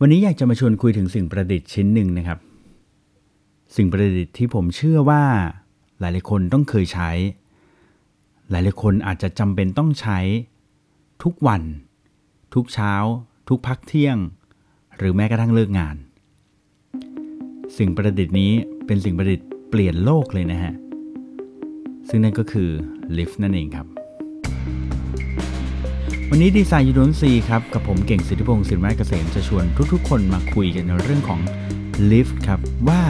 วันนี้อยากจะมาชวนคุยถึงสิ่งประดิษฐ์ชิ้นหนึ่งนะครับ สิ่งประดิษฐ์ที่ผมเชื่อว่า หลายๆคนต้องเคยใช้ หลายๆคนอาจจะจำเป็นต้องใช้ ทุกวัน ทุกเช้า ทุกพักเที่ยง หรือแม้กระทั่งเลิกงาน สิ่งประดิษฐ์นี้เป็นสิ่งประดิษฐ์เปลี่ยนโลกเลยนะฮะ ซึ่งนั่นก็คือลิฟต์นั่นเองครับ วันนี้ดีไซน์ยูโดนซีครับ กับผมเก่งสิทธิพงศ์สินไม้เกษมจะชวนทุกๆ คนมาคุยกันในเรื่องของลิฟต์ครับ ว่า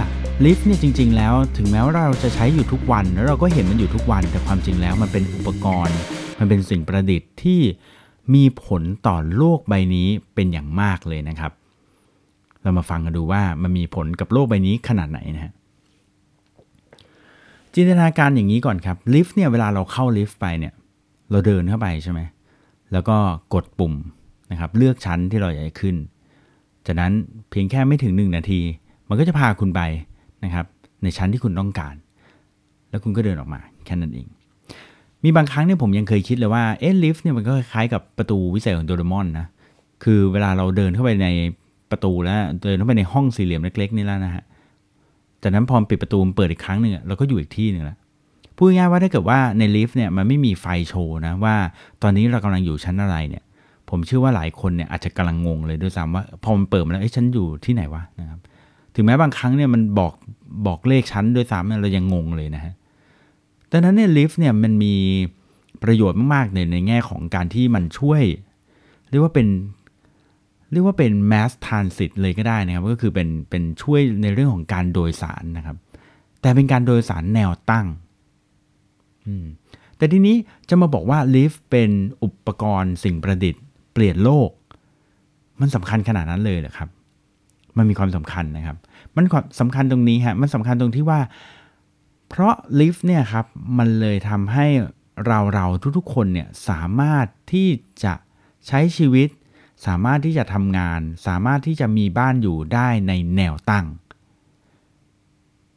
ลิฟต์เนี่ยจริง ๆ แล้วถึงแม้ว่าเราจะใช้อยู่ทุกวัน แล้วเราก็เห็นมันอยู่ทุกวัน แต่ความจริงแล้วมันเป็นอุปกรณ์ มันเป็นสิ่งประดิษฐ์ที่มีผลต่อโลกใบนี้เป็นอย่างมากเลยนะครับ เรามาฟังกันดูว่ามันมีผลกับโลกใบนี้ขนาดไหนนะฮะจินตนาการอย่างนี้ก่อนครับลิฟต์เนี่ยเวลาเราเข้าลิฟต์ไปเนี่ยเราเดินเข้าไปใช่ไหม แล้วก็กดปุ่มนะครับเลือกชั้นที่เราอยากจะขึ้น จากนั้นเพียงแค่ไม่ถึง 1 นาที มันก็จะพาคุณไปนะครับในชั้นที่คุณต้องการ แล้วคุณก็เดินออกมาแค่นั้นเอง มีบางครั้งเนี่ยผมยังเคยคิดเลยว่าเอ๊ะลิฟต์เนี่ยมันก็คล้ายกับประตูวิเศษของโดเรมอนนะคือเวลาเราเดินเข้าไปในประตูแล้วเดินเข้าไปในห้องสี่เหลี่ยมเล็กๆนี่แล้วนะฮะจากนั้นพอปิดประตูมันเปิดอีกครั้งหนึ่งเราก็อยู่อีกที่หนึ่งแล้ว พูดง่ายว่าถ้าเกิดว่าในลิฟต์เนี่ยมันไม่มีไฟโชว์นะว่า ตอนนี้เรากำลังอยู่ชั้นอะไรเนี่ย ผมเชื่อว่าหลายคนเนี่ยอาจจะกำลังงงเลยด้วยซ้ำว่าพอมันเปิดมาแล้วเอ้ยฉันอยู่ที่ไหนวะนะครับถึงแม้บางครั้งเนี่ยมันบอกบอกเลขชั้นด้วยซ้ำเรายังงงเลยนะฮะดังนั้นเนี่ยลิฟต์เนี่ยมันมีประโยชน์มากๆในในแง่ของการที่มันช่วย เรียกว่าเป็นเรียกว่าเป็น mass transit เลยก็ได้นะครับ ก็คือเป็นเป็นช่วยในเรื่องของการโดยสารนะครับ แต่เป็นการโดยสารแนวตั้ง แต่ทีนี้จะมาบอกว่าลิฟต์เป็นอุปกรณ์สิ่งประดิษฐ์ เปลี่ยนโลก มันสำคัญขนาดนั้นเลยเหรอครับ มันมีความสำคัญนะครับ มันสำคัญตรงนี้ฮะมันสำคัญตรงที่ว่า เพราะลิฟต์เนี่ยครับมันเลยทำให้เราเราทุกๆคนเนี่ยสามารถที่จะใช้ชีวิต สามารถที่จะทำงาน สามารถที่จะมีบ้านอยู่ได้ในแนวตั้ง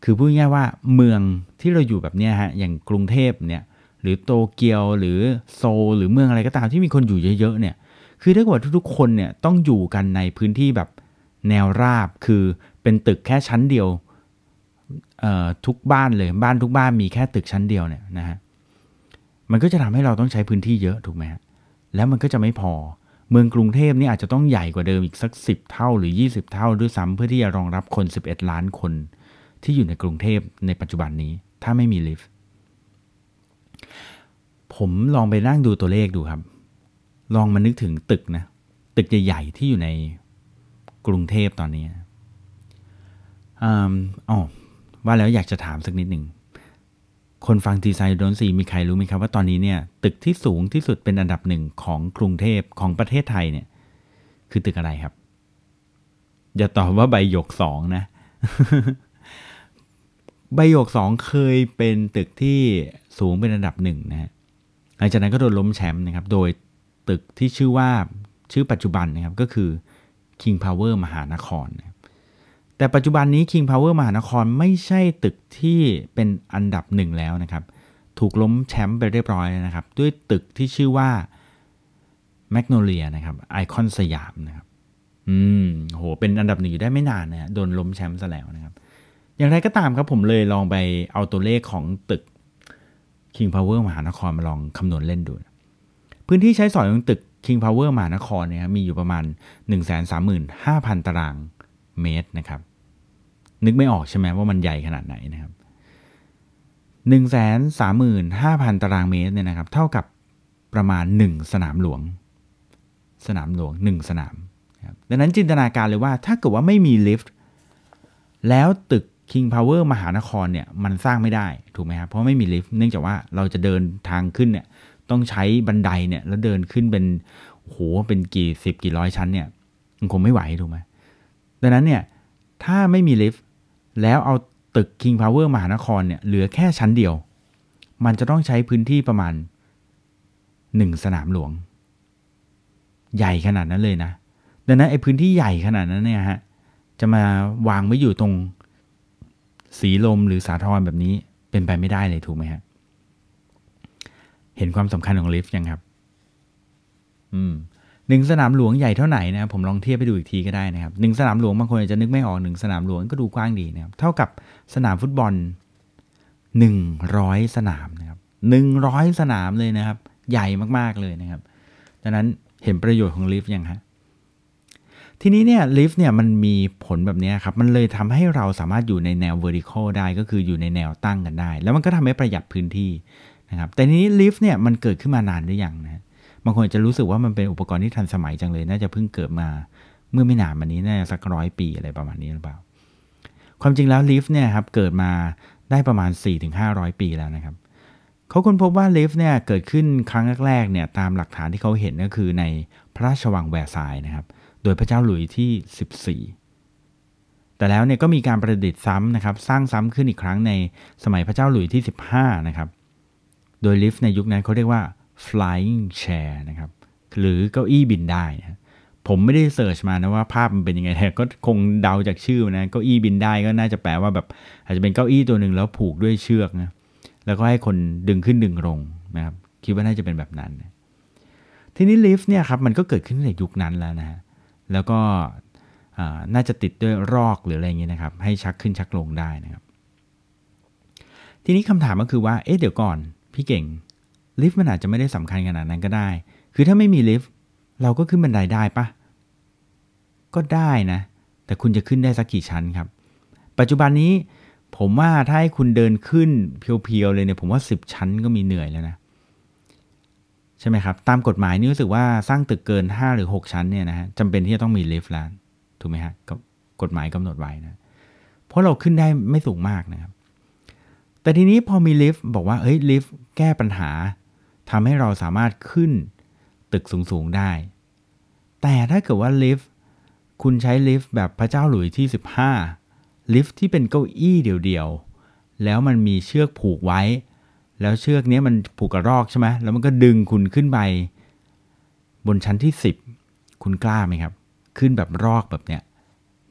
คือพูดง่ายว่าเมืองที่เราอยู่แบบนี้ฮะอย่างกรุงเทพเนี่ยหรือโตเกียวหรือโซลหรือเมืองอะไรก็ตามที่มีคนอยู่เยอะๆเนี่ยคือถ้าเกิดทุกๆคนเนี่ยต้องอยู่กันในพื้นที่แบบแนวราบคือเป็นตึกแค่ชั้นเดียวทุกบ้านเลยบ้านทุกบ้านมีแค่ตึกชั้นเดียวเนี่ยนะฮะมันก็จะทำให้เราต้องใช้พื้นที่เยอะถูกไหมฮะแล้วมันก็จะไม่พอเมืองกรุงเทพนี่อาจจะต้องใหญ่กว่าเดิมอีกสัก 10 เท่าหรือ 20 เท่าด้วยซ้ำเพื่อที่จะรองรับคน 11 ล้านคน ที่อยู่ในกรุงเทพในปัจจุบันนี้ ถ้าไม่มีลิฟต์ผมลองไปนั่งดูตัวเลขดูครับ ลองมานึกถึงตึกนะ ตึกใหญ่ๆที่อยู่ในกรุงเทพตอนนี้อ๋อว่าแล้วอยากจะถามสักนิดหนึ่ง คนฟังดีไซน์โดนสีมีใครรู้ไหมครับว่าตอนนี้เนี่ย ตึกที่สูงที่สุดเป็นอันดับหนึ่งของกรุงเทพของประเทศไทยเนี่ย คือตึกอะไรครับ อย่าตอบว่าใบหยกสองนะ ใบหยกสองเคยเป็นตึกที่สูงเป็นอันดับหนึ่งนะฮะหลังจากนั้นก็โดนล้มแชมป์นะครับ โดยตึกที่ชื่อว่าชื่อปัจจุบันนะครับก็คือ King Power มหานครนะแต่ปัจจุบันนี้ King Power มหานครไม่ใช่ตึกที่เป็นอันดับหนึ่งแล้วนะครับ ถูกล้มแชมป์ไปเรียบร้อยแล้วนะครับ ด้วยตึกที่ชื่อว่า Magnolia นะครับไอคอนสยามนะครับ อืมโหเป็นอันดับหนึ่งอยู่ได้ไม่นานนะโดนล้มแชมป์ซะแล้วนะครับ อย่างไรก็ตามครับผมเลยลองไปเอาตัวเลขของตึก King Power มหานครมาลองคำนวณเล่นดู พื้นที่ใช้สอยของตึก King Power มหานครเนี่ยมีอยู่ประมาณ 135,000 ตารางเมตรนะครับ นึกไม่ออกใช่ไหมว่ามันใหญ่ขนาดไหนนะครับหนึ่งแสนสามหมื่นห้าพันตารางเมตรเนี่ยนะครับ เท่ากับประมาณหนึ่งสนามหลวง สนามหลวงหนึ่งสนามดังนั้นจินตนาการเลยว่าถ้าเกิดว่าไม่มีลิฟต์แล้วตึก King Power มหานครเนี่ยมันสร้างไม่ได้ถูกไหมครับเพราะไม่มีลิฟต์เนื่องจากว่าเราจะเดินทางขึ้นเนี่ยต้องใช้บันไดเนี่ยแล้วเดินขึ้นเป็นโหเป็นกี่สิบกี่ร้อยชั้นเนี่ยมันคงไม่ไหวถูกไหมดังนั้นเนี่ยถ้าไม่มีลิฟต์แล้วเอาตึก King Power มหานครเนี่ยเหลือแค่ชั้นเดียว มันจะต้องใช้พื้นที่ประมาณหนึ่งสนามหลวง ใหญ่ขนาดนั้นเลยนะ ดังนั้นไอ้พื้นที่ใหญ่ขนาดนั้นเนี่ยฮะจะมาวางไว้อยู่ตรง สีลมหรือสาทรแบบนี้เป็นไปไม่ได้เลยถูกไหมฮะ เห็นความสำคัญของลิฟต์ยังครับ อืมหนึ่งสนามหลวงใหญ่เท่าไหร่นะครับผมลองเทียบไปดูอีกทีก็ได้นะครับหนึ่งสนามหลวงบางคนอาจจะนึกไม่ออกหนึ่งสนามหลวงก็ดูกว้างดีนะครับ เท่ากับสนามฟุตบอล100สนามนะครับ100สนามเลยนะครับ ใหญ่มากๆเลยนะครับดังนั้นเห็นประโยชน์ของลิฟต์ยังฮะ ทีนี้เนี่ยลิฟต์เนี่ยมันมีผลแบบนี้ครับ มันเลยทำให้เราสามารถอยู่ในแนว vertical ได้ก็คืออยู่ในแนวตั้งกันได้ แล้วมันก็ทำให้ประหยัดพื้นที่นะครับแต่ทีนี้ลิฟต์เนี่ยมันเกิดขึ้นมานานหรือยังนะบางคนจะรู้สึกว่ามันเป็นอุปกรณ์ที่ทันสมัยจังเลย น่าจะเพิ่งเกิดมาเมื่อไม่นานมานี้น่าจะสักร้อยปีอะไรประมาณนี้หรือเปล่า ความจริงแล้วลิฟต์เนี่ยครับเกิดมาได้ประมาณ 4-500 ปีแล้วนะครับเขาค้นพบว่าลิฟต์เนี่ยเกิดขึ้นครั้งแรกๆเนี่ยตามหลักฐานที่เขาเห็นก็คือในพระราชวังแวร์ซายนะครับ โดยพระเจ้าหลุยที่ 14 แต่แล้วเนี่ยก็มีการประดิษฐ์ซ้ำนะครับ สร้างซ้ำขึ้นอีกครั้งในสมัยพระเจ้าหลุยที่ 15 นะครับ โดยลิฟต์ในยุคนั้นเขาเรียกว่า flying chair นะครับ หรือเก้าอี้บินได้นะผมไม่ได้เสิร์ชมานะว่าภาพมันเป็นยังไงแต่ก็คงเดาจากชื่อนะเก้าอี้บินได้ก็น่าจะแปลว่าแบบ อาจจะเป็นเก้าอี้ตัวหนึ่งแล้วผูกด้วยเชือกนะแล้วก็ให้คนดึงขึ้นดึงลงนะครับ คิดว่าน่าจะเป็นแบบนั้นนะทีนี้ลิฟต์เนี่ยครับมันก็เกิดขึ้นในยุคนั้นแล้วนะฮะ แล้วก็น่าจะติดด้วยรอกหรืออะไรอย่างเงี้ยนะครับ ให้ชักขึ้นชักลงได้นะครับ ทีนี้คำถามก็คือว่า เอ๊ะเดี๋ยวก่อน พี่เก่งลิฟต์มันอาจจะไม่ได้สำคัญขนาดนั้นก็ได้ คือถ้าไม่มีลิฟต์เราก็ขึ้นบันไดได้ปะก็ได้นะ แต่คุณจะขึ้นได้สักกี่ชั้นครับ ปัจจุบันนี้ผมว่าถ้าให้คุณเดินขึ้นเพียวๆเลยเนี่ยผมว่า 10 ชั้นก็มีเหนื่อยแล้วนะ ใช่ไหมครับ ตามกฎหมายนี่รู้สึกว่าสร้างตึกเกิน 5 หรือ 6 ชั้นเนี่ยนะฮะจำเป็นที่จะต้องมีลิฟต์แล้วถูกไหมฮะกฎหมายกำหนดไว้นะเพราะเราขึ้นได้ไม่สูงมากนะครับ แต่ทีนี้พอมีลิฟต์บอกว่าเฮ้ยลิฟต์แก้ปัญหาทำให้เราสามารถขึ้นตึกสูงๆได้ แต่ถ้าเกิดว่าลิฟต์คุณใช้ลิฟต์แบบพระเจ้าหลุยที่ 15 ลิฟต์ที่เป็นเก้าอี้เดียวๆแล้วมันมีเชือกผูกไว้ แล้วเชือกนี้มันผูกกระรอกใช่ไหมแล้วมันก็ดึงคุณขึ้นไป บนชั้นที่ 10 คุณกล้าไหมครับ ขึ้นแบบรอกแบบเนี้ย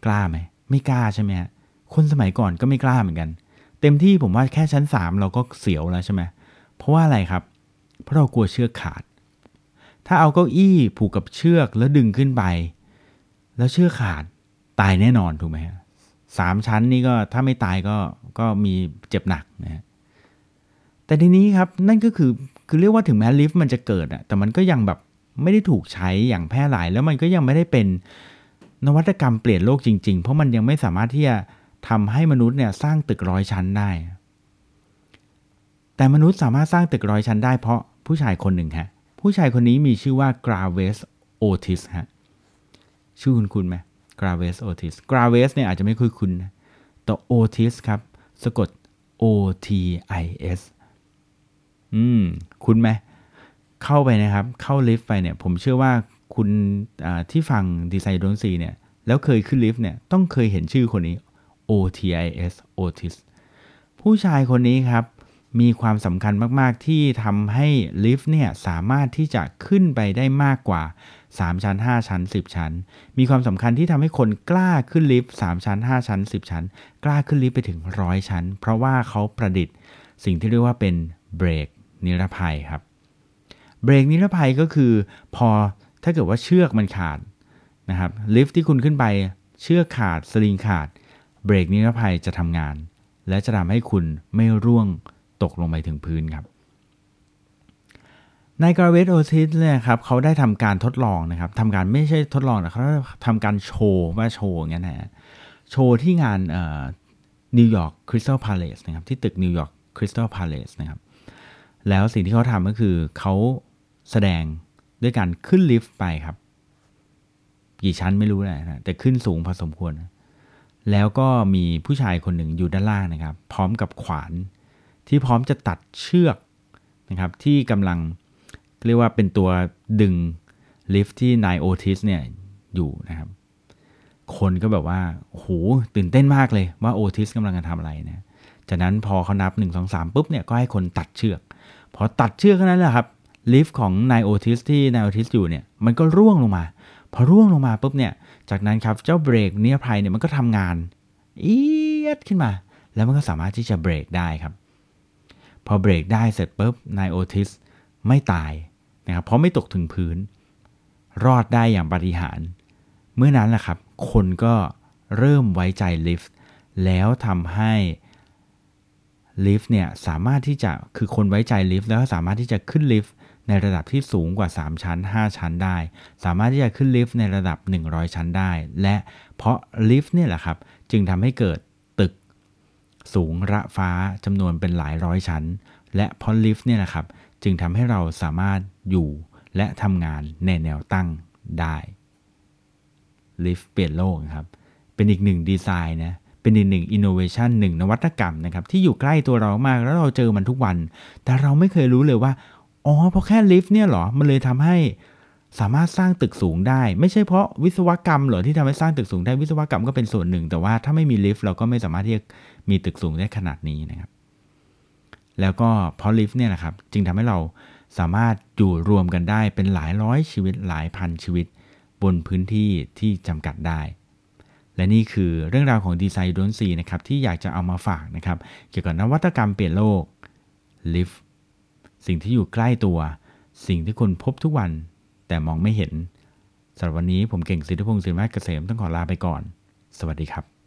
กล้าไหมไม่กล้าใช่ไหมฮะคนสมัยก่อนก็ไม่กล้าเหมือนกัน เต็มที่ผมว่าแค่ชั้น 3 เราก็เสียวแล้วใช่ไหมเพราะว่าอะไรครับ เพราะเรากลัวเชือกขาด ถ้าเอาเก้าอี้ผูกกับเชือกแล้วดึงขึ้นไป แล้วเชือกขาดตายแน่นอนถูกไหมสามชั้นนี่ก็ถ้าไม่ตายก็ก็มีเจ็บหนักนะฮะ แต่ทีนี้ครับนั่นก็คือคือเรียกว่าถึงแม้ลิฟต์มันจะเกิดอะแต่มันก็ยังแบบไม่ได้ถูกใช้อย่างแพร่หลาย แล้วมันก็ยังไม่ได้เป็นนวัตกรรมเปลี่ยนโลกจริง ๆ เพราะมันยังไม่สามารถที่จะทำให้มนุษย์เนี่ยสร้างตึกร้อยชั้นได้ แต่มนุษย์สามารถสร้างตึกร้อยชั้นได้เพราะผู้ชายคนหนึ่งฮะ ผู้ชายคนนี้มีชื่อว่ากราเวสโอทิสฮะ ชื่อคุณคุณไหมกราเวสโอทิสกราเวสเนี่ยอาจจะไม่คุยคุณนะแต่โอทิสครับ สะกด O T I S อืม คุณไหมเข้าไปนะครับ เข้าลิฟต์ไปเนี่ย ผมเชื่อว่าคุณที่ฟังดีไซน์ดนซีเนี่ย แล้วเคยขึ้นลิฟต์เนี่ย ต้องเคยเห็นชื่อคนนี้ O T I S Otis ผู้ชายคนนี้ครับ มีความสำคัญมากๆ ที่ทำให้ลิฟต์เนี่ย สามารถที่จะขึ้นไปได้มากกว่า 3 ชั้น 5 ชั้น 10 ชั้น มีความสำคัญที่ทำให้คนกล้าขึ้นลิฟต์3ชั้น 5 ชั้น 10 ชั้น กล้าขึ้นลิฟต์ไปถึงร้อยชั้น เพราะว่าเขาประดิษฐ์ สิ่งที่เรียกว่าเป็นเบรก นิรภัยครับเบรกนิรภัยก็คือพอถ้าเกิดว่าเชือกมันขาดนะครับลิฟต์ที่คุณขึ้นไปเชือกขาดสลิงขาด เบรกนิรภัยจะทำงาน และจะทำให้คุณไม่ร่วงตกลงไปถึงพื้นครับนาย Graves Otis เนี่ยครับเขาได้ทำการทดลองนะครับทำการไม่ใช่ทดลองนะเขาทำการโชว์ว่าโชว์อย่างนี้นะโชว์ที่งาน New York Crystal Palace นะครับที่ตึก New York Crystal Palace นะครับ แล้วสิ่งที่เขาทำก็คือเขาแสดงด้วยการขึ้นลิฟต์ไปครับ กี่ชั้นไม่รู้นะ แต่ขึ้นสูงพอสมควร แล้วก็มีผู้ชายคนหนึ่งอยู่ด้านล่างนะครับ พร้อมกับขวานที่พร้อมจะตัดเชือกนะครับ ที่กำลังเรียกว่าเป็นตัวดึงลิฟท์ที่นายโอทิสเนี่ยอยู่นะครับ คนก็แบบว่าโหตื่นเต้นมากเลยว่าโอทิสกำลังจะทำอะไรนะ จากนั้นพอเขานับ 1 2 3ปุ๊บเนี่ยก็ให้คนตัดเชือกพอตัดเชือกนั้นแหละครับลิฟต์ของนายโอทิสที่นายโอทิสอยู่เนี่ยมันก็ร่วงลงมา พอร่วงลงมาปุ๊บเนี่ยจากนั้นครับเจ้าเบรกนิรภัยเนี่ยมันก็ทำงานเอียดขึ้นมา แล้วมันก็สามารถที่จะเบรกได้ครับ พอเบรกได้เสร็จปุ๊บนายโอทิสไม่ตายนะครับเพราะไม่ตกถึงพื้น รอดได้อย่างปาฏิหาริย์เมื่อนั้นแหละครับ คนก็เริ่มไว้ใจลิฟต์แล้วทำให้ ลิฟต์เนี่ยสามารถที่จะคือคนไว้ใจลิฟต์แล้วสามารถที่จะขึ้นลิฟต์ในระดับที่สูงกว่า 3 ชั้น 5 ชั้นได้ สามารถที่จะขึ้นลิฟต์ในระดับ 100 ชั้นได้ และเพราะลิฟต์เนี่ยแหละครับ จึงทำให้เกิดตึกสูงระฟ้าจำนวนเป็นหลายร้อยชั้น และเพราะลิฟต์เนี่ยแหละครับ จึงทำให้เราสามารถอยู่และทำงานในแนวตั้งได้ลิฟต์เปลี่ยนโลกครับ เป็นอีกหนึ่งดีไซน์นะ เป็นอีกหนึ่งอินโนเวชันหนึ่งนวัตกรรมนะครับที่อยู่ใกล้ตัวเรามากแล้วเราเจอมันทุกวัน แต่เราไม่เคยรู้เลยว่าอ๋อเพราะแค่ลิฟต์เนี่ยเหรอมันเลยทำให้สามารถสร้างตึกสูงได้ ไม่ใช่เพราะวิศวกรรมเหรอที่ทำให้สร้างตึกสูงได้วิศวกรรมก็เป็นส่วนหนึ่ง แต่ว่าถ้าไม่มีลิฟต์เราก็ไม่สามารถที่จะมีตึกสูงได้ขนาดนี้นะครับ แล้วก็เพราะลิฟต์เนี่ยแหละครับจึงทำให้เราสามารถอยู่รวมกันได้เป็นหลายร้อยชีวิตหลายพันชีวิต บนพื้นที่ที่จำกัดได้ และนี่คือเรื่องราวของดีไซน์ดนซีนะครับที่อยากจะเอามาฝากนะครับ เกี่ยวกับนวัตกรรมเปลี่ยนโลกลิฟต์สิ่งที่อยู่ใกล้ตัว สิ่งที่คุณพบทุกวัน แต่มองไม่เห็นสำหรับวันนี้ผมเก่งสิทธิพงศ์สินวัฒเกษมต้องขอลาไปก่อน สวัสดีครับ